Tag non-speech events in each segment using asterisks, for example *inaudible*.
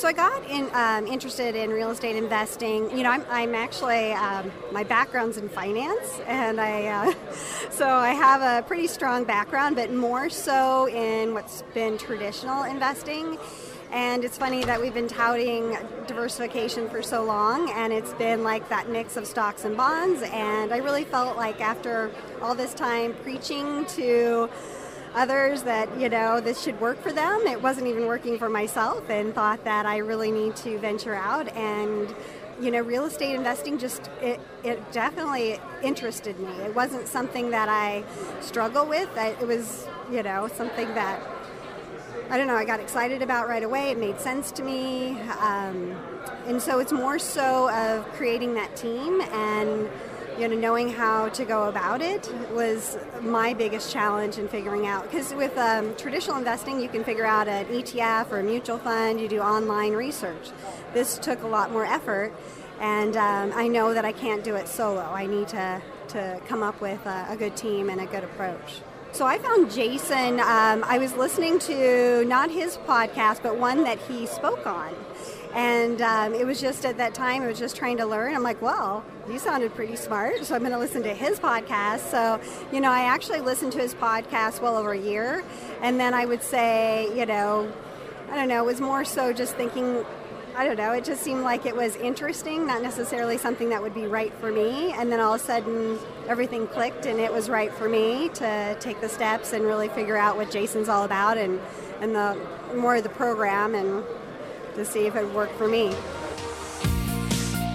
So I got in, um, interested in real estate investing. You know, I'm, I'm actually um, my background's in finance, and I uh, *laughs* so I have a pretty strong background, but more so in what's been traditional investing. And it's funny that we've been touting diversification for so long, and it's been like that mix of stocks and bonds. And I really felt like after all this time preaching to others that you know this should work for them. It wasn't even working for myself and thought that i really need to venture out. And you know real estate investing just it, it definitely interested me. It wasn't something that i struggle with. It was you know something that i don't know i got excited about right away. It made sense to me. Um, and so it's more so of creating that team and you know, knowing how to go about it was my biggest challenge in figuring out. Because with um, traditional investing, you can figure out an ETF or a mutual fund, you do online research. This took a lot more effort, and um, I know that I can't do it solo. I need to, to come up with a, a good team and a good approach. So I found Jason, um, I was listening to not his podcast, but one that he spoke on. And um, it was just at that time, I was just trying to learn. I'm like, well, you sounded pretty smart, so I'm going to listen to his podcast. So, you know, I actually listened to his podcast well over a year. And then I would say, you know, I don't know, it was more so just thinking, I don't know, it just seemed like it was interesting, not necessarily something that would be right for me. And then all of a sudden, everything clicked and it was right for me to take the steps and really figure out what Jason's all about and, and the more of the program and to see if it worked for me.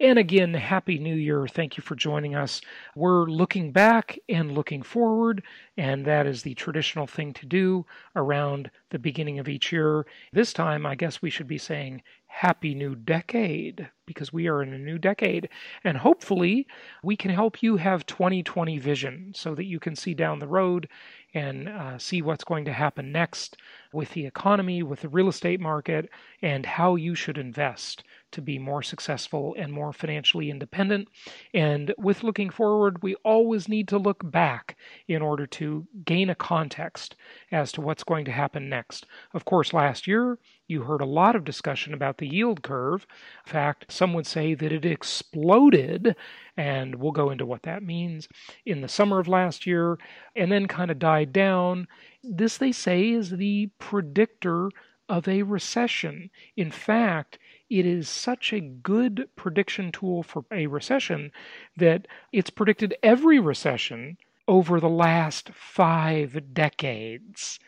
and again, Happy New Year. Thank you for joining us. We're looking back and looking forward, and that is the traditional thing to do around the beginning of each year. This time, I guess we should be saying Happy New Decade because we are in a new decade. And hopefully, we can help you have 2020 vision so that you can see down the road and uh, see what's going to happen next with the economy, with the real estate market, and how you should invest to be more successful and more financially independent. And with looking forward, we always need to look back in order to gain a context as to what's going to happen next. Of course, last year, you heard a lot of discussion about the yield curve. In fact, some would say that it exploded, and we'll go into what that means in the summer of last year, and then kind of died down. This, they say, is the predictor of a recession. In fact, it is such a good prediction tool for a recession that it's predicted every recession over the last five decades.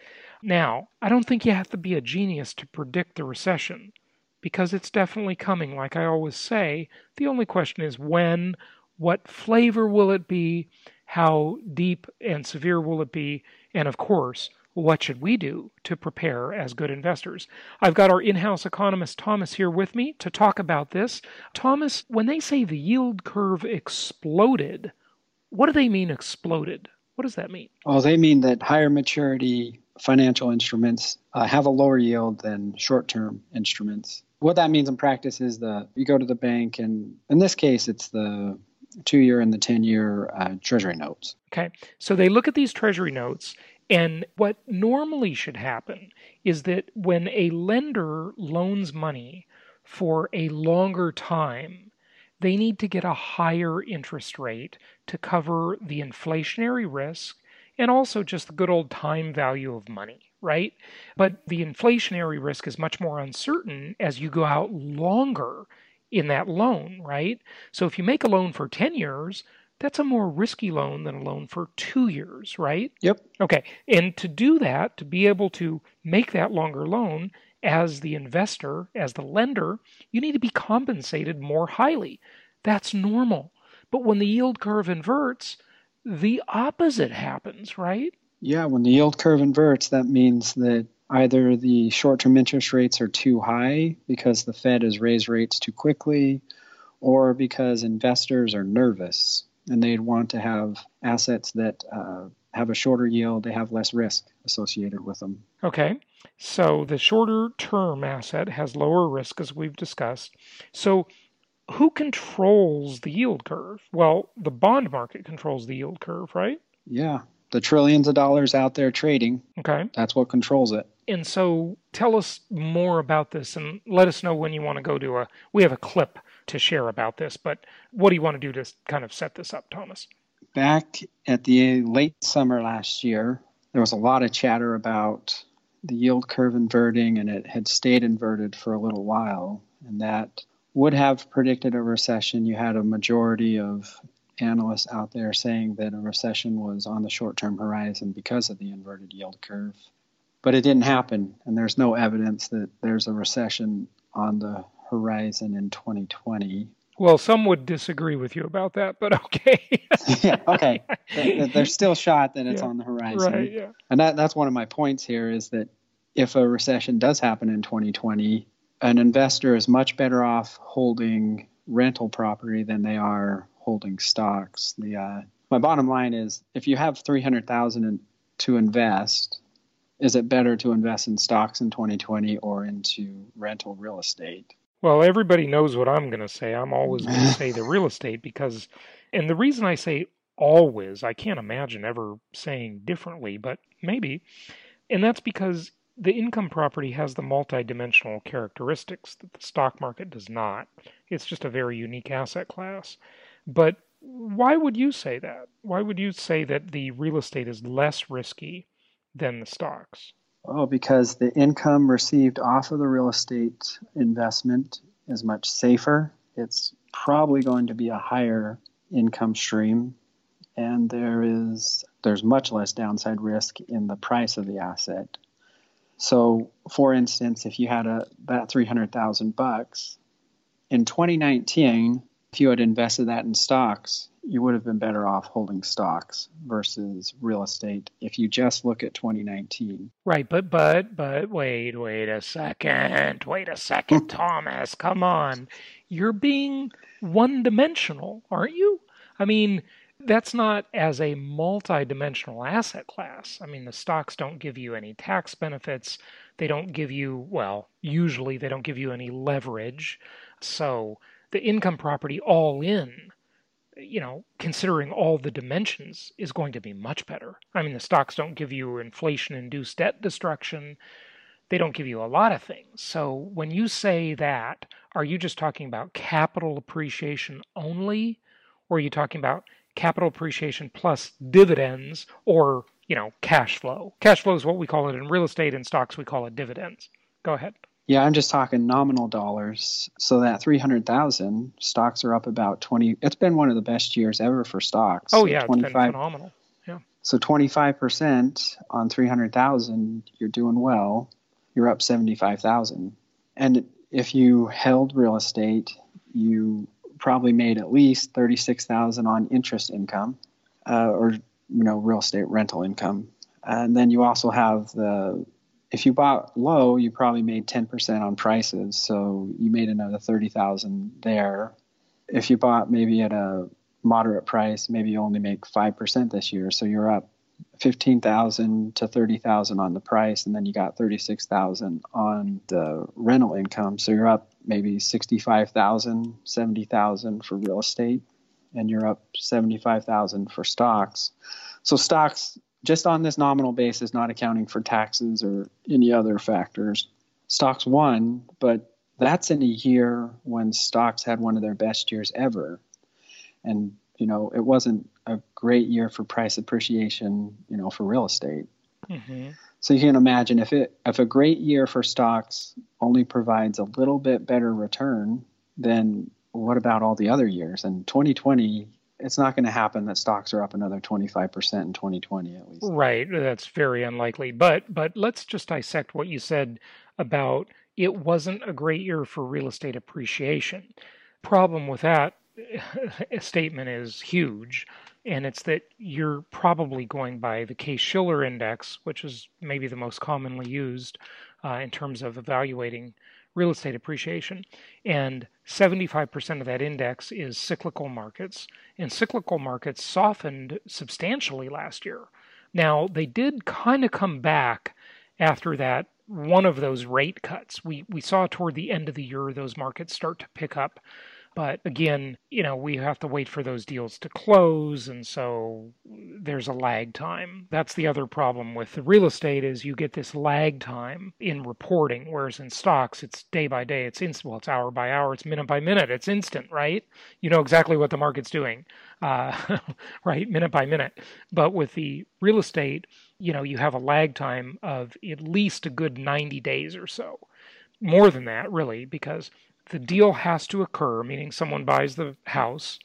Now, I don't think you have to be a genius to predict the recession because it's definitely coming, like I always say. The only question is when, what flavor will it be, how deep and severe will it be, and of course, what should we do to prepare as good investors? I've got our in house economist Thomas here with me to talk about this. Thomas, when they say the yield curve exploded, what do they mean exploded? What does that mean? Well, they mean that higher maturity financial instruments uh, have a lower yield than short term instruments. What that means in practice is that you go to the bank, and in this case, it's the two year and the 10 year uh, treasury notes. Okay. So they look at these treasury notes and what normally should happen is that when a lender loans money for a longer time, they need to get a higher interest rate to cover the inflationary risk and also just the good old time value of money, right? But the inflationary risk is much more uncertain as you go out longer in that loan, right? So if you make a loan for 10 years, that's a more risky loan than a loan for two years, right? Yep. Okay. And to do that, to be able to make that longer loan as the investor, as the lender, you need to be compensated more highly. That's normal. But when the yield curve inverts, the opposite happens, right? Yeah, when the yield curve inverts, that means that either the short term interest rates are too high because the Fed has raised rates too quickly, or because investors are nervous and they'd want to have assets that uh, have a shorter yield, they have less risk associated with them. Okay. So the shorter term asset has lower risk, as we've discussed. So who controls the yield curve? Well, the bond market controls the yield curve, right? Yeah. The trillions of dollars out there trading. Okay. That's what controls it. And so tell us more about this and let us know when you want to go to a. We have a clip to share about this, but what do you want to do to kind of set this up, Thomas? Back at the late summer last year, there was a lot of chatter about the yield curve inverting, and it had stayed inverted for a little while, and that would have predicted a recession. You had a majority of analysts out there saying that a recession was on the short term horizon because of the inverted yield curve. But it didn't happen, and there's no evidence that there's a recession on the horizon in 2020. Well, some would disagree with you about that, but okay. *laughs* yeah, okay. There's still shot that it's yeah, on the horizon. Right, yeah. And that, that's one of my points here is that if a recession does happen in 2020, an investor is much better off holding rental property than they are holding stocks. The uh, my bottom line is if you have 300,000 to invest, is it better to invest in stocks in 2020 or into rental real estate? Well, everybody knows what I'm going to say. I'm always going *laughs* to say the real estate because, and the reason I say always, I can't imagine ever saying differently, but maybe, and that's because the income property has the multidimensional characteristics that the stock market does not. It's just a very unique asset class. But why would you say that? Why would you say that the real estate is less risky than the stocks? Oh, because the income received off of the real estate investment is much safer. It's probably going to be a higher income stream, and there is there's much less downside risk in the price of the asset. So, for instance, if you had a that three hundred thousand bucks in 2019, if you had invested that in stocks, you would have been better off holding stocks versus real estate if you just look at 2019. Right, but but but wait, wait a second. Wait a second, Thomas. Come on. You're being one-dimensional, aren't you? I mean, that's not as a multi-dimensional asset class. I mean, the stocks don't give you any tax benefits. They don't give you, well, usually they don't give you any leverage. So, the income property all in you know, considering all the dimensions, is going to be much better. I mean, the stocks don't give you inflation induced debt destruction. They don't give you a lot of things. So when you say that, are you just talking about capital appreciation only? Or are you talking about capital appreciation plus dividends or, you know, cash flow? Cash flow is what we call it in real estate. In stocks, we call it dividends. Go ahead. Yeah, I'm just talking nominal dollars. So that 300,000 stocks are up about 20. It's been one of the best years ever for stocks. Oh yeah, 25, it's been phenomenal. Yeah. So 25% on 300,000, you're doing well. You're up 75,000. And if you held real estate, you probably made at least 36,000 on interest income uh, or you know real estate rental income. And then you also have the if you bought low, you probably made 10% on prices, so you made another 30,000 there. If you bought maybe at a moderate price, maybe you only make 5% this year, so you're up 15,000 to 30,000 on the price and then you got 36,000 on the rental income, so you're up maybe 65,000, 70,000 for real estate and you're up 75,000 for stocks. So stocks just on this nominal basis, not accounting for taxes or any other factors. Stocks won, but that's in a year when stocks had one of their best years ever. And, you know, it wasn't a great year for price appreciation, you know, for real estate. Mm-hmm. So you can imagine if it if a great year for stocks only provides a little bit better return, then what about all the other years? And 2020 it's not going to happen that stocks are up another 25% in 2020 at least. Right, that's very unlikely. But but let's just dissect what you said about it wasn't a great year for real estate appreciation. Problem with that *laughs* statement is huge, and it's that you're probably going by the Case Shiller index, which is maybe the most commonly used uh, in terms of evaluating real estate appreciation. And 75% of that index is cyclical markets. And cyclical markets softened substantially last year. Now, they did kind of come back after that one of those rate cuts. We, we saw toward the end of the year those markets start to pick up but again, you know, we have to wait for those deals to close. And so there's a lag time. That's the other problem with the real estate is you get this lag time in reporting, whereas in stocks, it's day by day, it's instant, well, it's hour by hour, it's minute by minute, it's instant, right? You know exactly what the market's doing, uh, *laughs* right? Minute by minute. But with the real estate, you know, you have a lag time of at least a good 90 days or so more than that, really, because the deal has to occur, meaning someone buys the house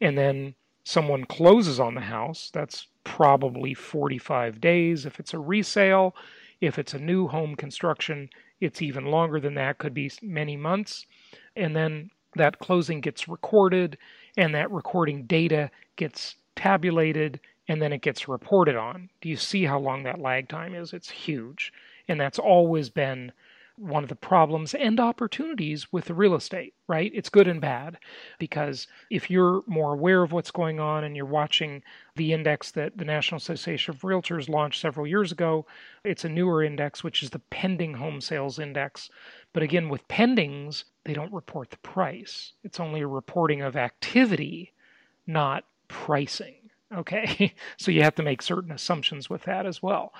and then someone closes on the house. That's probably 45 days. If it's a resale, if it's a new home construction, it's even longer than that, could be many months. And then that closing gets recorded, and that recording data gets tabulated, and then it gets reported on. Do you see how long that lag time is? It's huge. And that's always been one of the problems and opportunities with the real estate, right? It's good and bad because if you're more aware of what's going on and you're watching the index that the National Association of Realtors launched several years ago, it's a newer index, which is the pending home sales index. But again, with pendings, they don't report the price, it's only a reporting of activity, not pricing. Okay, *laughs* so you have to make certain assumptions with that as well.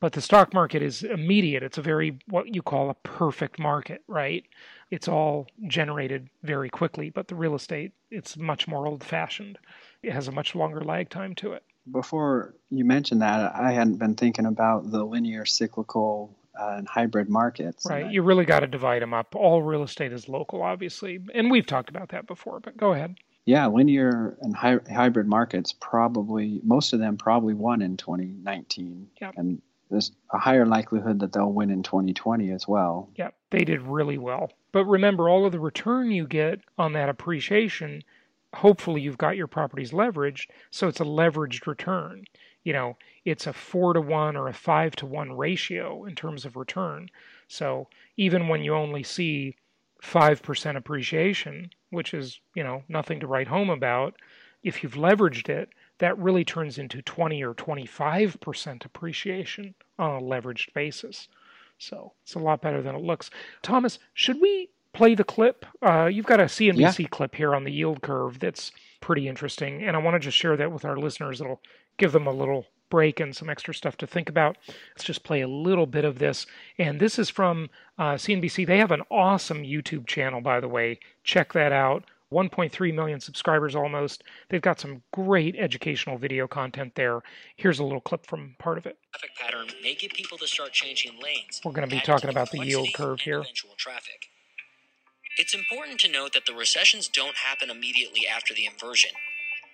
But the stock market is immediate. It's a very, what you call a perfect market, right? It's all generated very quickly. But the real estate, it's much more old fashioned. It has a much longer lag time to it. Before you mentioned that, I hadn't been thinking about the linear, cyclical, uh, and hybrid markets. Right. You really got to divide them up. All real estate is local, obviously. And we've talked about that before, but go ahead. Yeah, linear and hy- hybrid markets probably, most of them probably won in 2019. Yep. And there's a higher likelihood that they'll win in 2020 as well. Yeah, they did really well. But remember, all of the return you get on that appreciation, hopefully you've got your properties leveraged, so it's a leveraged return. You know, it's a four to one or a five to one ratio in terms of return. So even when you only see 5% appreciation, which is, you know, nothing to write home about, if you've leveraged it, that really turns into 20 or 25% appreciation on a leveraged basis. So it's a lot better than it looks. Thomas, should we play the clip? Uh, you've got a CNBC yeah. clip here on the yield curve that's pretty interesting, and I want to just share that with our listeners. It'll give them a little break and some extra stuff to think about. Let's just play a little bit of this. And this is from uh, CNBC. They have an awesome YouTube channel, by the way. Check that out. 1.3 million subscribers almost. They've got some great educational video content there. Here's a little clip from part of it. Traffic pattern may get people to start changing lanes. We're going to be talking about the yield curve here. Traffic. It's important to note that the recessions don't happen immediately after the inversion,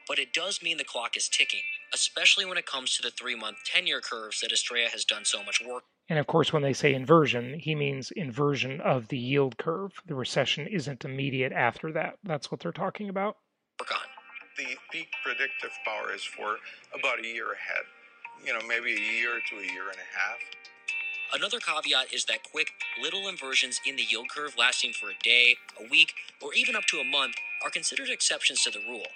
but it does mean the clock is ticking, especially when it comes to the three month 10 year curves that Estrella has done so much work and of course, when they say inversion, he means inversion of the yield curve. The recession isn't immediate after that. That's what they're talking about. The peak predictive power is for about a year ahead, you know, maybe a year to a year and a half. Another caveat is that quick, little inversions in the yield curve lasting for a day, a week, or even up to a month are considered exceptions to the rule.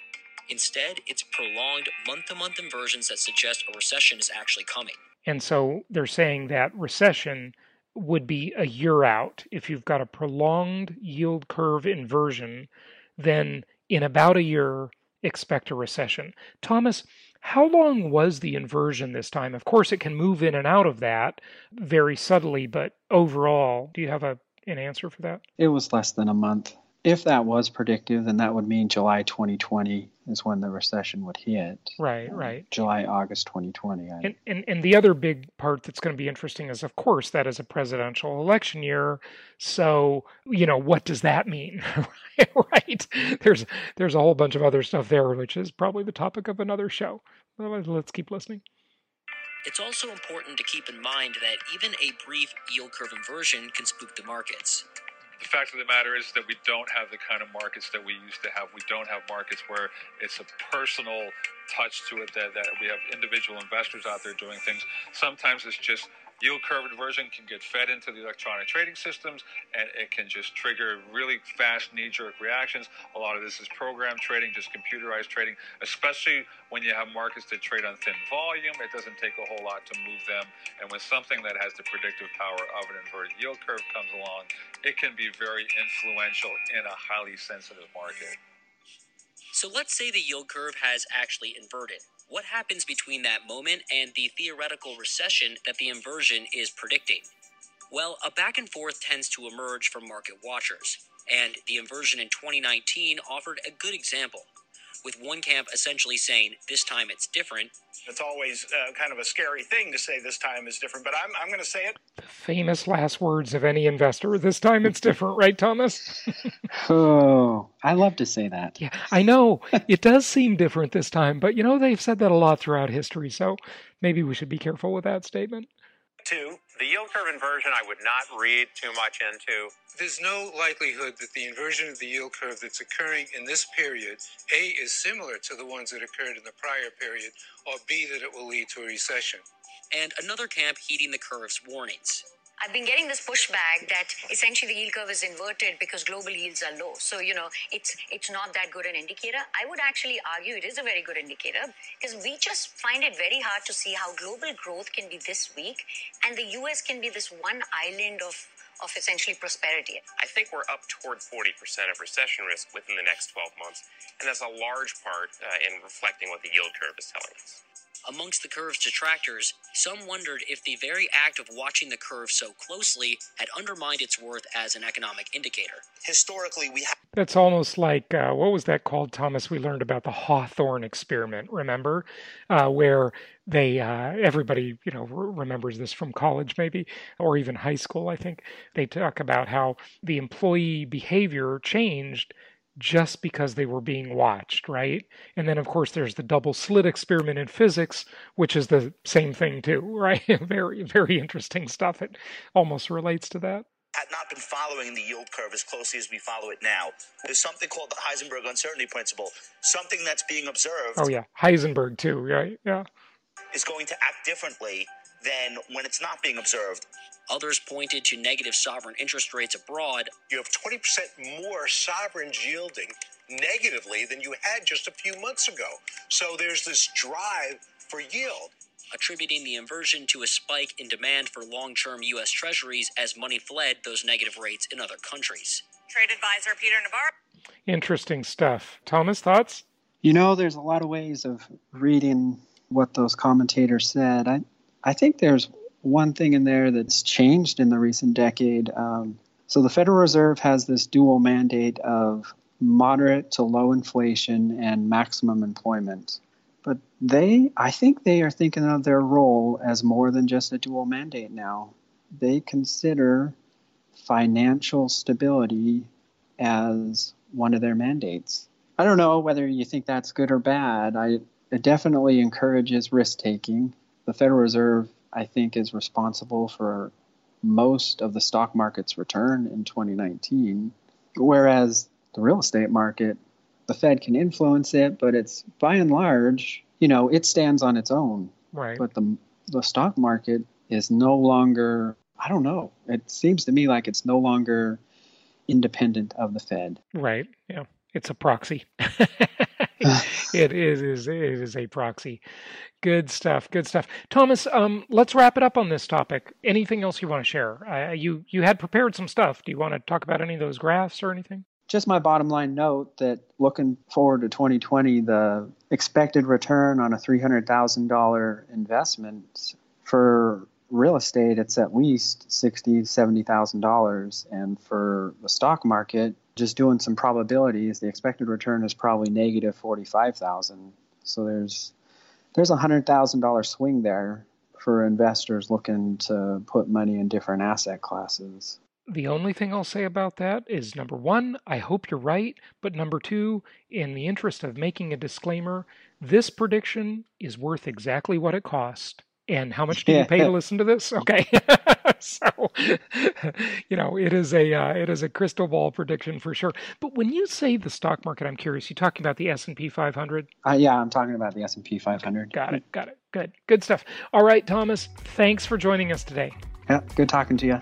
Instead, it's prolonged month to month inversions that suggest a recession is actually coming. And so they're saying that recession would be a year out. If you've got a prolonged yield curve inversion, then in about a year, expect a recession. Thomas, how long was the inversion this time? Of course, it can move in and out of that very subtly, but overall, do you have a, an answer for that? It was less than a month. If that was predictive, then that would mean July 2020 is when the recession would hit. Right, um, right. July, August 2020. And, and, and the other big part that's going to be interesting is, of course, that is a presidential election year. So, you know, what does that mean? *laughs* right? There's there's a whole bunch of other stuff there, which is probably the topic of another show. Otherwise, let's keep listening. It's also important to keep in mind that even a brief yield curve inversion can spook the markets the fact of the matter is that we don't have the kind of markets that we used to have. We don't have markets where it's a personal touch to it that, that we have individual investors out there doing things. Sometimes it's just yield curve inversion can get fed into the electronic trading systems and it can just trigger really fast knee jerk reactions. A lot of this is program trading, just computerized trading, especially when you have markets that trade on thin volume. It doesn't take a whole lot to move them. And when something that has the predictive power of an inverted yield curve comes along, it can be very influential in a highly sensitive market. So let's say the yield curve has actually inverted. What happens between that moment and the theoretical recession that the inversion is predicting? Well, a back and forth tends to emerge from market watchers, and the inversion in 2019 offered a good example with one camp essentially saying this time it's different. It's always uh, kind of a scary thing to say this time is different, but I'm, I'm going to say it. The famous last words of any investor this time it's different, right, Thomas? *laughs* oh, I love to say that. Yeah, I know. it does seem different this time, but you know, they've said that a lot throughout history, so maybe we should be careful with that statement. Two, the yield curve inversion I would not read too much into. There's no likelihood that the inversion of the yield curve that's occurring in this period, A, is similar to the ones that occurred in the prior period, or B, that it will lead to a recession. And another camp heeding the curve's warnings. I've been getting this pushback that essentially the yield curve is inverted because global yields are low. So, you know, it's it's not that good an indicator. I would actually argue it is a very good indicator because we just find it very hard to see how global growth can be this weak and the US can be this one island of of essentially prosperity. I think we're up toward 40% of recession risk within the next 12 months, and that's a large part uh, in reflecting what the yield curve is telling us. Amongst the curve's detractors, some wondered if the very act of watching the curve so closely had undermined its worth as an economic indicator. Historically, we have. That's almost like uh, what was that called, Thomas? We learned about the Hawthorne experiment, remember? Uh, where they, uh, everybody, you know, remembers this from college maybe, or even high school, I think. They talk about how the employee behavior changed just because they were being watched, right? And then, of course, there's the double slit experiment in physics, which is the same thing, too, *laughs* right? very, very interesting stuff. It almost relates to that. Had not been following the yield curve as closely as we follow it now. There's something called the Heisenberg uncertainty principle, something that's being observed. Oh, yeah. Heisenberg, too, right? Yeah. Is going to act differently than when it's not being observed. Others pointed to negative sovereign interest rates abroad. You have 20% more sovereigns yielding negatively than you had just a few months ago. So there's this drive for yield. Attributing the inversion to a spike in demand for long term U.S. Treasuries as money fled those negative rates in other countries. Trade advisor Peter Navarro. Interesting stuff. Thomas, thoughts? You know, there's a lot of ways of reading what those commentators said. I, I think there's one thing in there that's changed in the recent decade. Um, so the Federal Reserve has this dual mandate of moderate to low inflation and maximum employment. But they, I think they are thinking of their role as more than just a dual mandate now. They consider financial stability as one of their mandates. I don't know whether you think that's good or bad. I, it definitely encourages risk taking. The Federal Reserve I think is responsible for most of the stock market's return in 2019. Whereas the real estate market, the Fed can influence it, but it's by and large, you know, it stands on its own. Right. But the the stock market is no longer. I don't know. It seems to me like it's no longer independent of the Fed. Right. Yeah. It's a proxy. *laughs* *laughs* it is it is a proxy. Good stuff. Good stuff. Thomas, um, let's wrap it up on this topic. Anything else you want to share? Uh, you you had prepared some stuff. Do you want to talk about any of those graphs or anything? Just my bottom line note that looking forward to 2020, the expected return on a $300,000 investment for real estate, it's at least sixty, seventy thousand dollars, and for the stock market, just doing some probabilities, the expected return is probably negative forty-five thousand. So there's there's a hundred thousand dollar swing there for investors looking to put money in different asset classes. The only thing I'll say about that is number one, I hope you're right. But number two, in the interest of making a disclaimer, this prediction is worth exactly what it cost. And how much do you pay to *laughs* listen to this? Okay, *laughs* so you know it is a uh, it is a crystal ball prediction for sure. But when you say the stock market, I'm curious. You talking about the S and P 500? Uh, yeah, I'm talking about the S and P 500. Got it. Got it. Good. Good stuff. All right, Thomas. Thanks for joining us today. Yeah, good talking to you.